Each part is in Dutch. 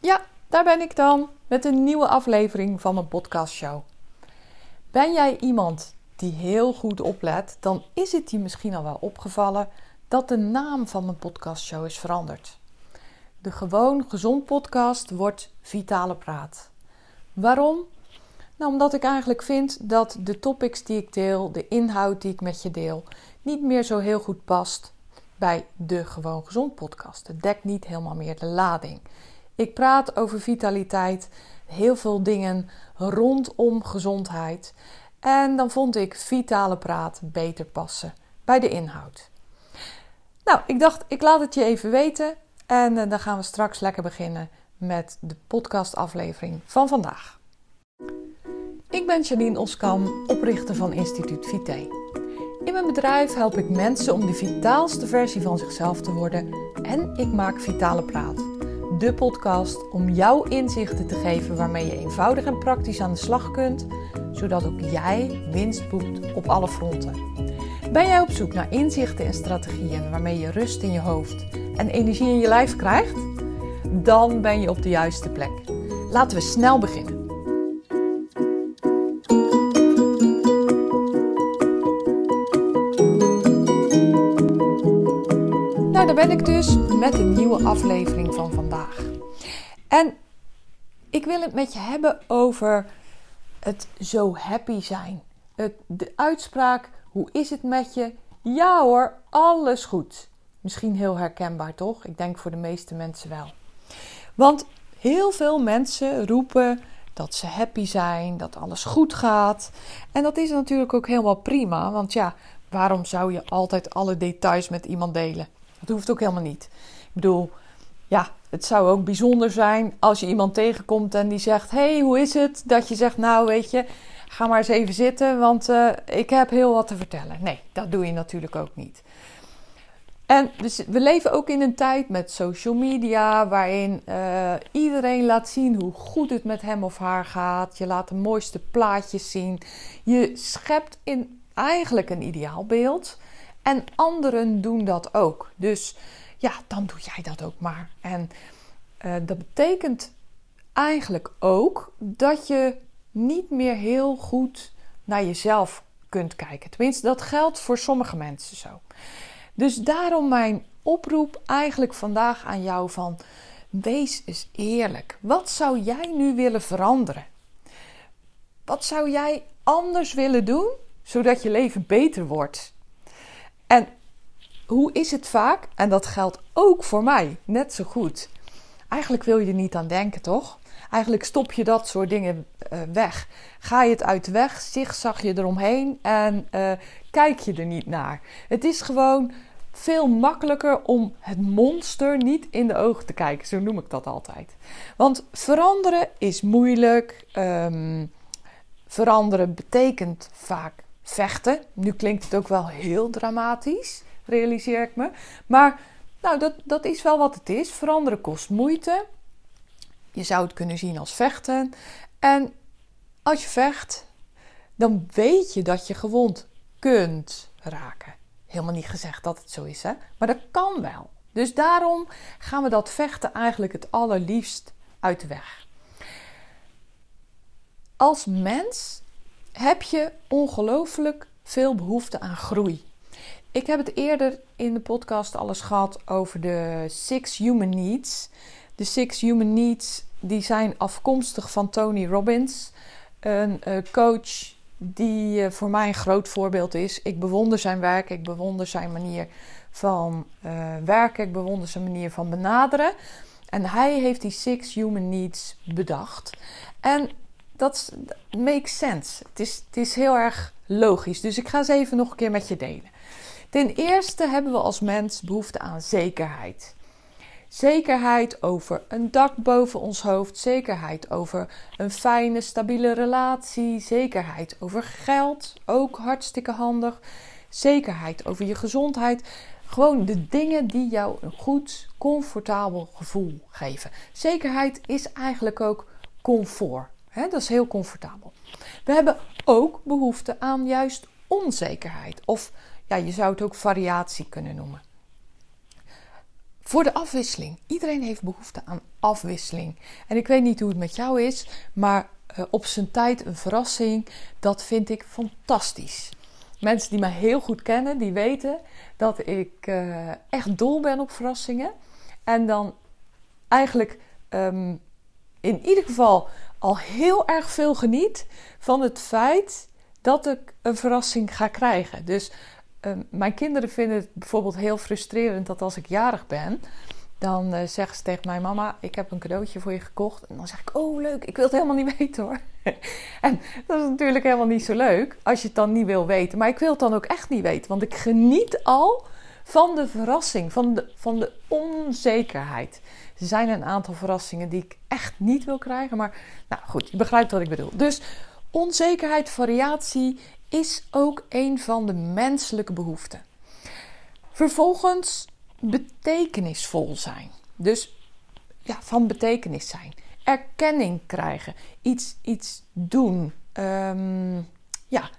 Ja, daar ben ik dan met een nieuwe aflevering van mijn podcastshow. Ben jij iemand die heel goed oplet, dan is het je misschien al wel opgevallen dat de naam van mijn podcastshow is veranderd. De Gewoon Gezond podcast wordt Vitale Praat. Waarom? Nou, omdat ik eigenlijk vind dat de topics die ik deel, de inhoud die ik met je deel, niet meer zo heel goed past bij de Gewoon Gezond podcast. Het dekt niet helemaal meer de lading. Ik praat over vitaliteit, heel veel dingen rondom gezondheid. En dan vond ik vitale praat beter passen bij de inhoud. Nou, ik dacht, ik laat het je even weten. En eh, dan gaan we straks lekker beginnen met de podcastaflevering van vandaag. Ik ben Janine Oskam, oprichter van Instituut Vite. In mijn bedrijf help ik mensen om de vitaalste versie van zichzelf te worden en ik maak Vitale Praat de podcast om jouw inzichten te geven waarmee je eenvoudig en praktisch aan de slag kunt, zodat ook jij winst boekt op alle fronten. Ben jij op zoek naar inzichten en strategieën waarmee je rust in je hoofd en energie in je lijf krijgt? Dan ben je op de juiste plek. Laten we snel beginnen. Nou, daar ben ik dus met een nieuwe aflevering. En ik wil het met je hebben over het zo happy zijn. Het, de uitspraak, hoe is het met je? Ja hoor, alles goed. Misschien heel herkenbaar toch? Ik denk voor de meeste mensen wel. Want heel veel mensen roepen dat ze happy zijn, dat alles goed gaat. En dat is natuurlijk ook helemaal prima, want ja, waarom zou je altijd alle details met iemand delen? Dat hoeft ook helemaal niet. Ik bedoel, ja, het zou ook bijzonder zijn als je iemand tegenkomt en die zegt: Hey, hoe is het? Dat je zegt: Nou, weet je, ga maar eens even zitten, want uh, ik heb heel wat te vertellen. Nee, dat doe je natuurlijk ook niet. En dus we leven ook in een tijd met social media, waarin uh, iedereen laat zien hoe goed het met hem of haar gaat. Je laat de mooiste plaatjes zien. Je schept in eigenlijk een ideaalbeeld. En anderen doen dat ook. Dus ja, dan doe jij dat ook maar. En uh, dat betekent eigenlijk ook dat je niet meer heel goed naar jezelf kunt kijken. Tenminste, dat geldt voor sommige mensen zo. Dus daarom mijn oproep eigenlijk vandaag aan jou van wees eens eerlijk. Wat zou jij nu willen veranderen? Wat zou jij anders willen doen zodat je leven beter wordt? En hoe is het vaak? En dat geldt ook voor mij, net zo goed. Eigenlijk wil je er niet aan denken, toch? Eigenlijk stop je dat soort dingen uh, weg. Ga je het uit de weg, zag je eromheen en uh, kijk je er niet naar. Het is gewoon veel makkelijker om het monster niet in de ogen te kijken. Zo noem ik dat altijd. Want veranderen is moeilijk. Um, veranderen betekent vaak vechten. Nu klinkt het ook wel heel dramatisch, realiseer ik me. Maar nou, dat, dat is wel wat het is. Veranderen kost moeite. Je zou het kunnen zien als vechten. En als je vecht, dan weet je dat je gewond kunt raken. Helemaal niet gezegd dat het zo is, hè? Maar dat kan wel. Dus daarom gaan we dat vechten eigenlijk het allerliefst uit de weg. Als mens heb je ongelooflijk veel behoefte aan groei. Ik heb het eerder in de podcast alles gehad over de Six Human Needs. De Six Human Needs die zijn afkomstig van Tony Robbins, een uh, coach die uh, voor mij een groot voorbeeld is. Ik bewonder zijn werk, ik bewonder zijn manier van uh, werken, ik bewonder zijn manier van benaderen. En hij heeft die Six Human Needs bedacht. En dat makes sense. Het is, het is heel erg logisch. Dus ik ga ze even nog een keer met je delen. Ten eerste hebben we als mens behoefte aan zekerheid. Zekerheid over een dak boven ons hoofd, zekerheid over een fijne, stabiele relatie, zekerheid over geld, ook hartstikke handig, zekerheid over je gezondheid. Gewoon de dingen die jou een goed, comfortabel gevoel geven. Zekerheid is eigenlijk ook comfort. Dat is heel comfortabel. We hebben ook behoefte aan juist onzekerheid. Of ja, je zou het ook variatie kunnen noemen. voor de afwisseling. Iedereen heeft behoefte aan afwisseling. En ik weet niet hoe het met jou is, maar uh, op zijn tijd een verrassing, dat vind ik fantastisch. Mensen die mij heel goed kennen, die weten dat ik uh, echt dol ben op verrassingen. En dan eigenlijk um, in ieder geval al heel erg veel geniet van het feit dat ik een verrassing ga krijgen. Dus um, mijn kinderen vinden het bijvoorbeeld heel frustrerend dat als ik jarig ben, dan uh, zeggen ze tegen mij: Mama, ik heb een cadeautje voor je gekocht. En dan zeg ik: Oh, leuk, ik wil het helemaal niet weten hoor. en dat is natuurlijk helemaal niet zo leuk als je het dan niet wil weten. Maar ik wil het dan ook echt niet weten, want ik geniet al van de verrassing, van de, van de onzekerheid. Er zijn een aantal verrassingen die ik echt niet wil krijgen. Maar nou goed, je begrijpt wat ik bedoel. Dus onzekerheid, variatie is ook een van de menselijke behoeften. Vervolgens betekenisvol zijn. Dus ja, van betekenis zijn. Erkenning krijgen. Iets, iets doen. Um, ja,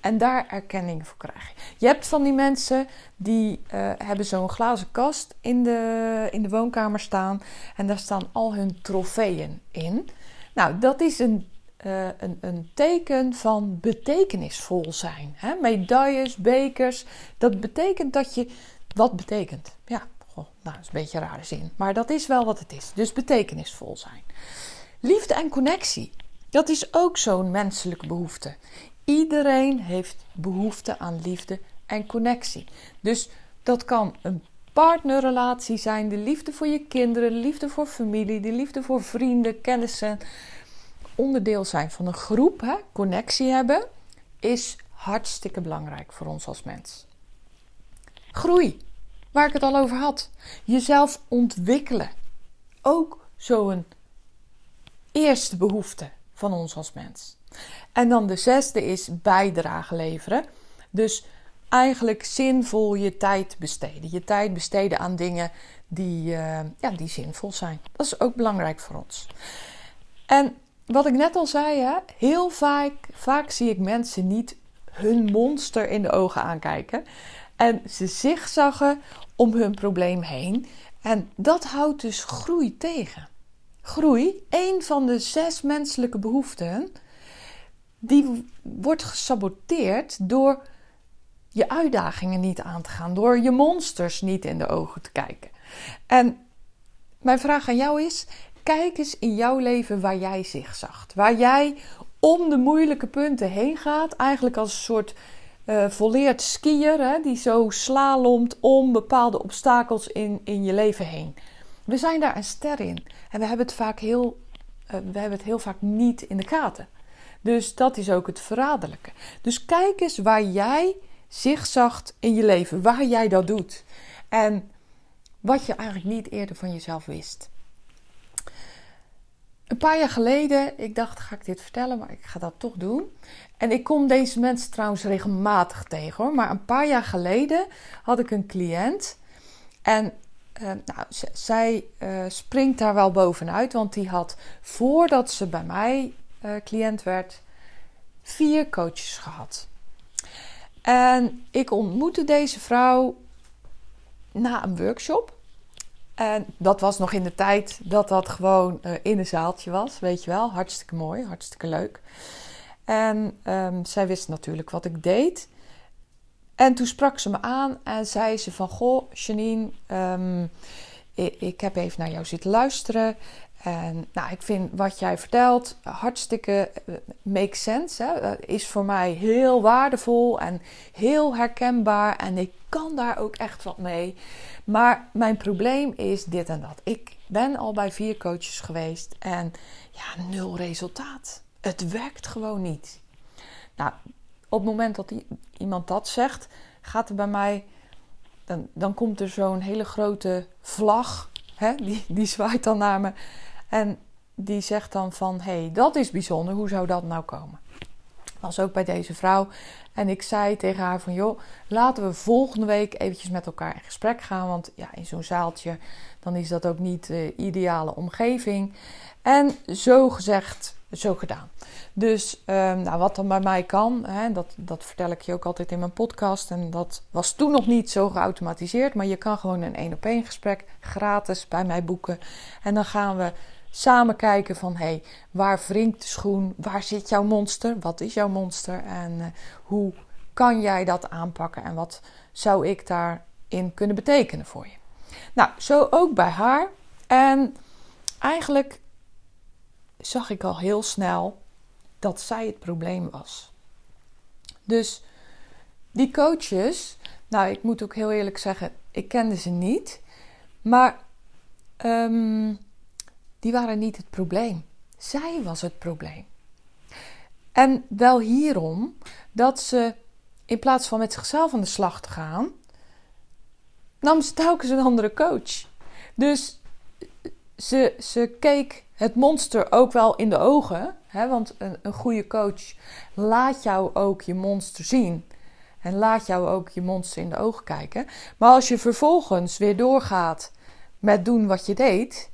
en daar erkenning voor krijgen. Je hebt van die mensen die uh, hebben zo'n glazen kast in de, in de woonkamer staan. En daar staan al hun trofeeën in. Nou, dat is een, uh, een, een teken van betekenisvol zijn. Hè? Medailles, bekers. Dat betekent dat je wat betekent? Ja, nou, dat is een beetje een rare zin. Maar dat is wel wat het is. Dus betekenisvol zijn. Liefde en connectie. Dat is ook zo'n menselijke behoefte. Iedereen heeft behoefte aan liefde en connectie. Dus dat kan een partnerrelatie zijn, de liefde voor je kinderen, de liefde voor familie, de liefde voor vrienden, kennissen. Onderdeel zijn van een groep, hè, connectie hebben, is hartstikke belangrijk voor ons als mens. Groei, waar ik het al over had. Jezelf ontwikkelen. Ook zo'n eerste behoefte van ons als mens. En dan de zesde is bijdrage leveren. Dus eigenlijk zinvol je tijd besteden. Je tijd besteden aan dingen die, uh, ja, die zinvol zijn. Dat is ook belangrijk voor ons. En wat ik net al zei, hè, heel vaak, vaak zie ik mensen niet hun monster in de ogen aankijken. En ze zigzaggen om hun probleem heen. En dat houdt dus groei tegen. Groei, een van de zes menselijke behoeften, die wordt gesaboteerd door je uitdagingen niet aan te gaan, door je monsters niet in de ogen te kijken. En mijn vraag aan jou is: kijk eens in jouw leven waar jij zigzagt, waar jij om de moeilijke punten heen gaat, eigenlijk als een soort uh, volleerd skier hè, die zo slalomt om bepaalde obstakels in, in je leven heen. We zijn daar een ster in en we hebben het vaak heel, uh, we hebben het heel vaak niet in de gaten. Dus dat is ook het verraderlijke. Dus kijk eens waar jij zigzagt in je leven, waar jij dat doet. En wat je eigenlijk niet eerder van jezelf wist. Een paar jaar geleden, ik dacht, ga ik dit vertellen, maar ik ga dat toch doen. En ik kom deze mensen trouwens regelmatig tegen hoor. Maar een paar jaar geleden had ik een cliënt. En uh, nou, zij uh, springt daar wel bovenuit. Want die had voordat ze bij mij uh, cliënt werd, vier coaches gehad. En ik ontmoette deze vrouw na een workshop. En dat was nog in de tijd dat dat gewoon in een zaaltje was. Weet je wel, hartstikke mooi, hartstikke leuk. En um, zij wist natuurlijk wat ik deed. En toen sprak ze me aan en zei ze van... Goh, Janine, um, ik, ik, heb even naar jou zitten luisteren. En nou, ik vind wat jij vertelt hartstikke uh, makes sense. Hè? Is voor mij heel waardevol en heel herkenbaar. En ik kan daar ook echt wat mee. Maar mijn probleem is dit en dat. Ik ben al bij vier coaches geweest en ja, nul resultaat. Het werkt gewoon niet. Nou, op het moment dat iemand dat zegt, gaat er bij mij. Dan, dan komt er zo'n hele grote vlag. Die, die zwaait dan naar me. En die zegt dan van: hé, hey, dat is bijzonder. Hoe zou dat nou komen? was ook bij deze vrouw. En ik zei tegen haar van joh, laten we volgende week eventjes met elkaar in gesprek gaan. Want ja, in zo'n zaaltje, dan is dat ook niet de ideale omgeving. En zo gezegd, zo gedaan. Dus ehm, nou, wat dan bij mij kan, hè, dat, dat vertel ik je ook altijd in mijn podcast. En dat was toen nog niet zo geautomatiseerd. Maar je kan gewoon een één op één gesprek gratis bij mij boeken. En dan gaan we samen kijken van hé, hey, waar wringt de schoen? Waar zit jouw monster? Wat is jouw monster? En uh, hoe kan jij dat aanpakken? En wat zou ik daarin kunnen betekenen voor je? Nou, zo ook bij haar. En eigenlijk zag ik al heel snel dat zij het probleem was. Dus die coaches, nou, ik moet ook heel eerlijk zeggen, ik kende ze niet, maar um, die waren niet het probleem. Zij was het probleem. En wel hierom dat ze in plaats van met zichzelf aan de slag te gaan, nam ze telkens een andere coach. Dus ze, ze keek het monster ook wel in de ogen. Hè? Want een, een goede coach laat jou ook je monster zien. En laat jou ook je monster in de ogen kijken. Maar als je vervolgens weer doorgaat met doen wat je deed,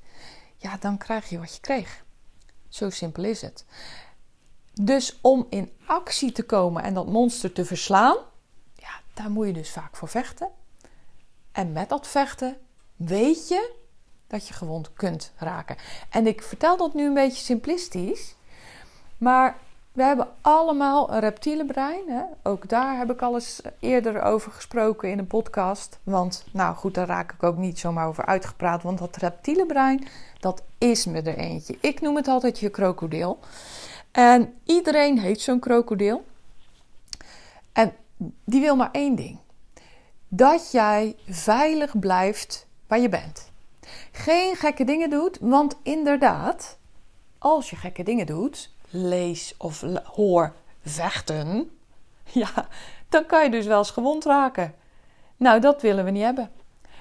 ja, dan krijg je wat je kreeg. Zo simpel is het. Dus om in actie te komen en dat monster te verslaan, ja, daar moet je dus vaak voor vechten. En met dat vechten weet je dat je gewond kunt raken. En ik vertel dat nu een beetje simplistisch, maar we hebben allemaal een reptiele brein. Hè? Ook daar heb ik al eens eerder over gesproken in een podcast. Want, nou goed, daar raak ik ook niet zomaar over uitgepraat. Want dat reptiele brein, dat is me er eentje. Ik noem het altijd je krokodil. En iedereen heeft zo'n krokodil. En die wil maar één ding: dat jij veilig blijft waar je bent. Geen gekke dingen doet, want inderdaad, als je gekke dingen doet, lees of hoor vechten, ja, dan kan je dus wel eens gewond raken. Nou, dat willen we niet hebben.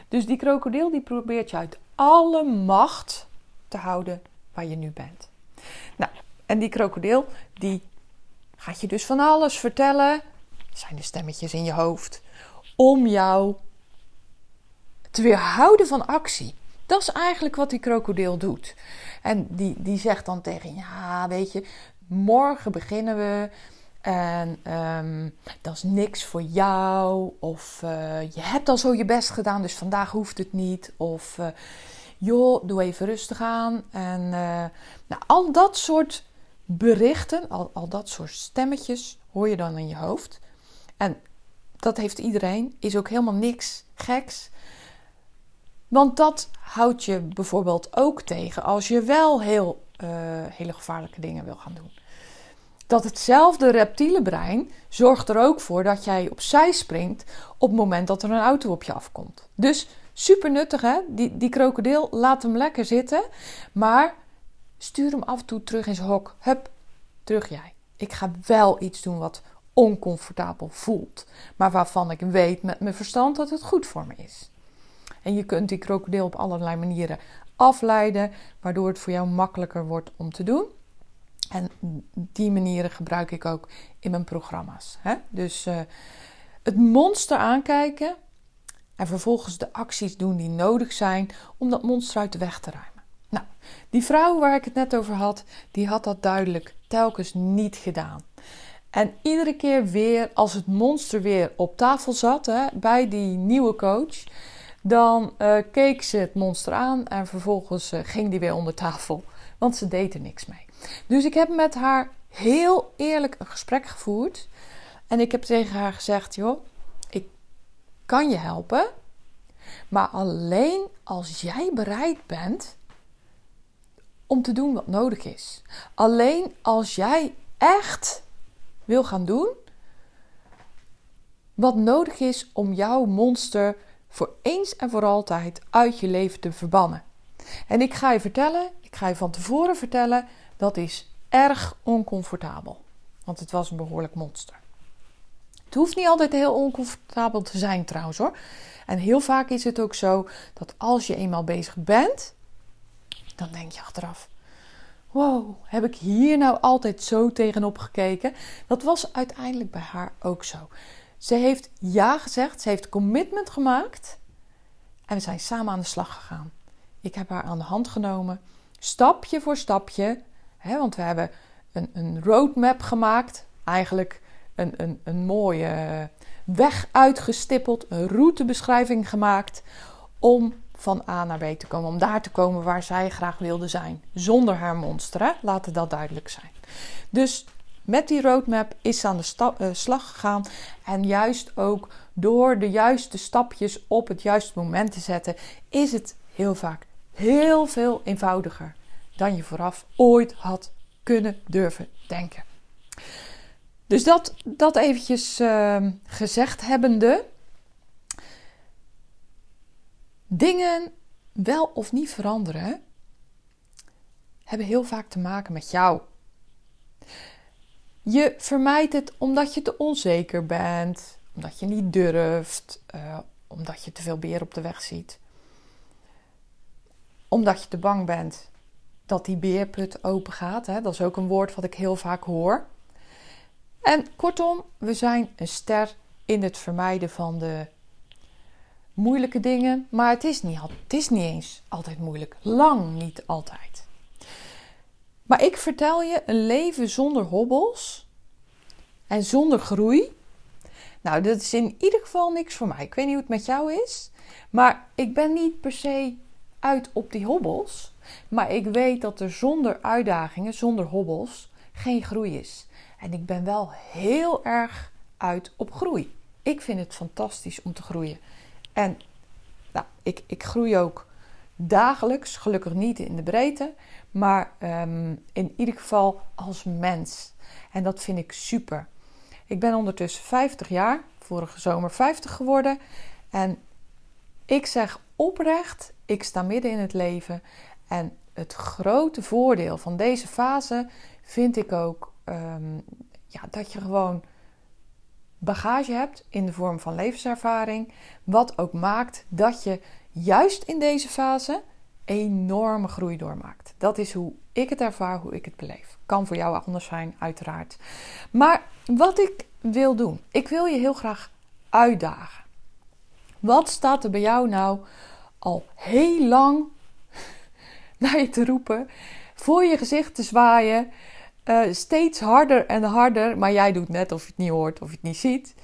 Dus die krokodil die probeert je uit alle macht te houden waar je nu bent. Nou, en die krokodil die gaat je dus van alles vertellen. Zijn de stemmetjes in je hoofd. Om jou te weerhouden van actie. Dat is eigenlijk wat die krokodil doet. En die, die zegt dan tegen ja, weet je, morgen beginnen we. En um, dat is niks voor jou. Of uh, je hebt al zo je best gedaan, dus vandaag hoeft het niet. Of uh, joh, doe even rustig aan. En uh, nou, al dat soort berichten, al, al dat soort stemmetjes hoor je dan in je hoofd. En dat heeft iedereen, is ook helemaal niks geks. Want dat houdt je bijvoorbeeld ook tegen als je wel heel, uh, hele gevaarlijke dingen wil gaan doen. Dat hetzelfde reptiele brein zorgt er ook voor dat jij opzij springt op het moment dat er een auto op je afkomt. Dus super nuttig hè, die, die krokodil, laat hem lekker zitten. Maar stuur hem af en toe terug in zijn hok. Hup, terug jij. Ik ga wel iets doen wat oncomfortabel voelt. Maar waarvan ik weet met mijn verstand dat het goed voor me is. En je kunt die krokodil op allerlei manieren afleiden, waardoor het voor jou makkelijker wordt om te doen. En die manieren gebruik ik ook in mijn programma's. Hè? Dus uh, het monster aankijken en vervolgens de acties doen die nodig zijn om dat monster uit de weg te ruimen. Nou, die vrouw waar ik het net over had, die had dat duidelijk telkens niet gedaan. En iedere keer weer, als het monster weer op tafel zat hè, bij die nieuwe coach, dan uh, keek ze het monster aan en vervolgens uh, ging die weer onder tafel, want ze deed er niks mee. Dus ik heb met haar heel eerlijk een gesprek gevoerd en ik heb tegen haar gezegd: joh, ik kan je helpen, maar alleen als jij bereid bent om te doen wat nodig is. Alleen als jij echt wil gaan doen wat nodig is om jouw monster voor eens en voor altijd uit je leven te verbannen. En ik ga je vertellen, ik ga je van tevoren vertellen, dat is erg oncomfortabel. Want het was een behoorlijk monster. Het hoeft niet altijd heel oncomfortabel te zijn trouwens hoor. En heel vaak is het ook zo dat als je eenmaal bezig bent, dan denk je achteraf: wow, heb ik hier nou altijd zo tegenop gekeken? Dat was uiteindelijk bij haar ook zo. Ze heeft ja gezegd, ze heeft commitment gemaakt en we zijn samen aan de slag gegaan. Ik heb haar aan de hand genomen, stapje voor stapje, hè, want we hebben een, een roadmap gemaakt. Eigenlijk een, een, een mooie weg uitgestippeld, een routebeschrijving gemaakt om van A naar B te komen. Om daar te komen waar zij graag wilde zijn. Zonder haar monster, hè? laat dat duidelijk zijn. Dus met die roadmap is ze aan de uh, slag gegaan. En juist ook door de juiste stapjes op het juiste moment te zetten, is het heel vaak heel veel eenvoudiger dan je vooraf ooit had kunnen durven denken. Dus dat, dat eventjes uh, gezegd hebbende. Dingen wel of niet veranderen hebben heel vaak te maken met jou. Je vermijdt het omdat je te onzeker bent, omdat je niet durft, uh, omdat je te veel beer op de weg ziet. Omdat je te bang bent dat die beerput open gaat. Hè? Dat is ook een woord wat ik heel vaak hoor. En kortom, we zijn een ster in het vermijden van de moeilijke dingen. Maar het is niet, het is niet eens altijd moeilijk. Lang niet altijd. Maar ik vertel je een leven zonder hobbels en zonder groei. Nou, dat is in ieder geval niks voor mij. Ik weet niet hoe het met jou is. Maar ik ben niet per se uit op die hobbels. Maar ik weet dat er zonder uitdagingen, zonder hobbels, geen groei is. En ik ben wel heel erg uit op groei. Ik vind het fantastisch om te groeien. En nou, ik, ik groei ook dagelijks, gelukkig niet in de breedte, maar ehm, in ieder geval als mens. En dat vind ik super. Ik ben ondertussen 50 jaar, vorige zomer 50 geworden. En ik zeg oprecht, ik sta midden in het leven. En het grote voordeel van deze fase vind ik ook Ehm, ja, dat je gewoon bagage hebt in de vorm van levenservaring. Wat ook maakt dat je juist in deze fase enorme groei doormaakt. Dat is hoe ik het ervaar, hoe ik het beleef. Kan voor jou anders zijn, uiteraard. Maar wat ik wil doen, ik wil je heel graag uitdagen. Wat staat er bij jou nou al heel lang naar je te roepen, voor je gezicht te zwaaien? uh, steeds harder en harder, maar jij doet net of je het niet hoort of je het niet ziet.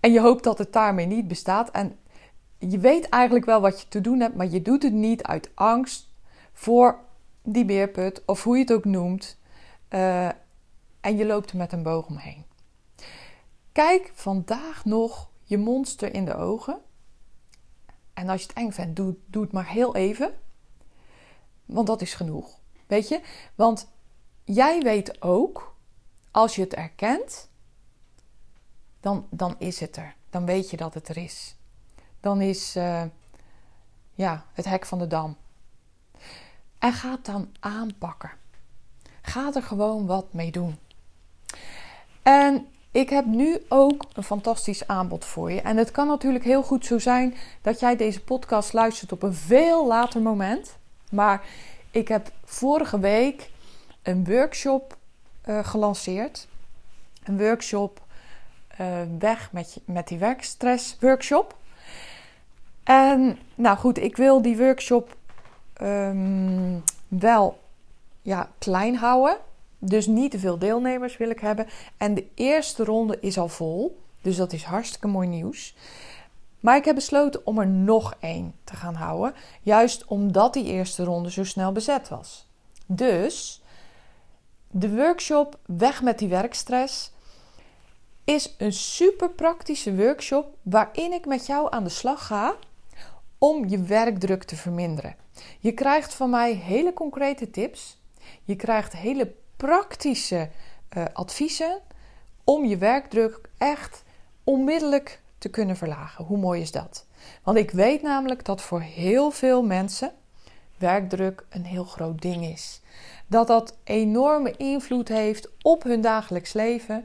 En je hoopt dat het daarmee niet bestaat. En je weet eigenlijk wel wat je te doen hebt, maar je doet het niet uit angst voor die beerput of hoe je het ook noemt. Uh, en je loopt er met een boog omheen. Kijk vandaag nog je monster in de ogen. En als je het eng vindt, doe, doe het maar heel even. Want dat is genoeg. Weet je? Want jij weet ook, als je het erkent, dan, dan is het er. Dan weet je dat het er is. Dan is uh, ja, het hek van de dam. En ga het dan aanpakken. Ga er gewoon wat mee doen. En ik heb nu ook een fantastisch aanbod voor je. En het kan natuurlijk heel goed zo zijn dat jij deze podcast luistert op een veel later moment. Maar ik heb vorige week een workshop uh, gelanceerd. Een workshop uh, weg met, met die werkstress workshop. En nou goed, ik wil die workshop um, wel ja, klein houden. Dus niet te veel deelnemers wil ik hebben. En de eerste ronde is al vol. Dus dat is hartstikke mooi nieuws. Maar ik heb besloten om er nog één te gaan houden. Juist omdat die eerste ronde zo snel bezet was. Dus de workshop Weg met die werkstress is een super praktische workshop waarin ik met jou aan de slag ga om je werkdruk te verminderen. Je krijgt van mij hele concrete tips. Je krijgt hele praktische uh, adviezen om je werkdruk echt onmiddellijk te kunnen verlagen. Hoe mooi is dat? Want ik weet namelijk dat voor heel veel mensen werkdruk een heel groot ding is dat dat enorme invloed heeft op hun dagelijks leven,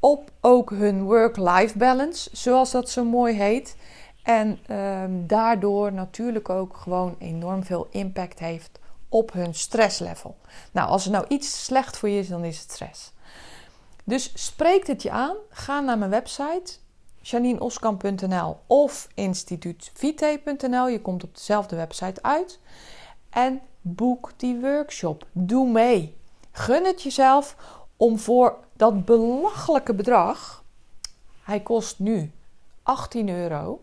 op ook hun work-life balance, zoals dat zo mooi heet. En ehm, daardoor natuurlijk ook gewoon enorm veel impact heeft op hun stresslevel. Nou, als er nou iets slecht voor je is, dan is het stress. Dus spreekt het je aan? Ga naar mijn website janineoskamp.nl of instituutvite.nl. Je komt op dezelfde website uit. En boek die workshop. Doe mee. gun het jezelf om voor dat belachelijke bedrag, hij kost nu 18 euro,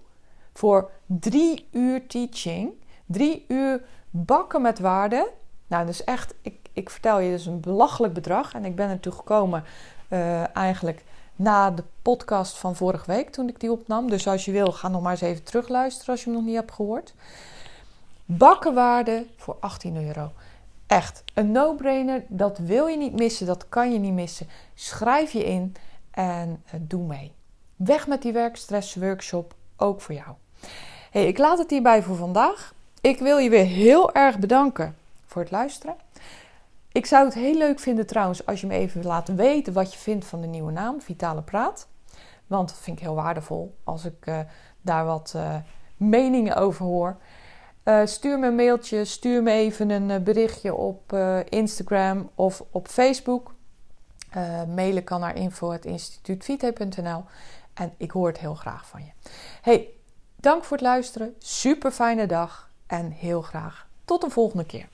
voor drie uur teaching, drie uur bakken met waarde. Nou, dus echt, ik, ik vertel je, dus een belachelijk bedrag. En ik ben er toe gekomen uh, eigenlijk na de podcast van vorige week toen ik die opnam. Dus als je wil, ga nog maar eens even terugluisteren als je hem nog niet hebt gehoord. Bakkenwaarde voor 18 euro. Echt een no-brainer. Dat wil je niet missen. Dat kan je niet missen. Schrijf je in en uh, doe mee. Weg met die werkstress workshop. Ook voor jou. Ik laat het hierbij voor vandaag. Ik wil je weer heel erg bedanken voor het luisteren. Ik zou het heel leuk vinden trouwens als je me even laat weten wat je vindt van de nieuwe naam, Vitale Praat. Want dat vind ik heel waardevol als ik uh, daar wat uh, meningen over hoor. Uh, stuur me een mailtje, stuur me even een berichtje op Instagram of op Facebook. mailen kan naar info.instituutvite.nl en ik hoor het heel graag van je. Hey, dank voor het luisteren. Super fijne dag en heel graag tot de volgende keer.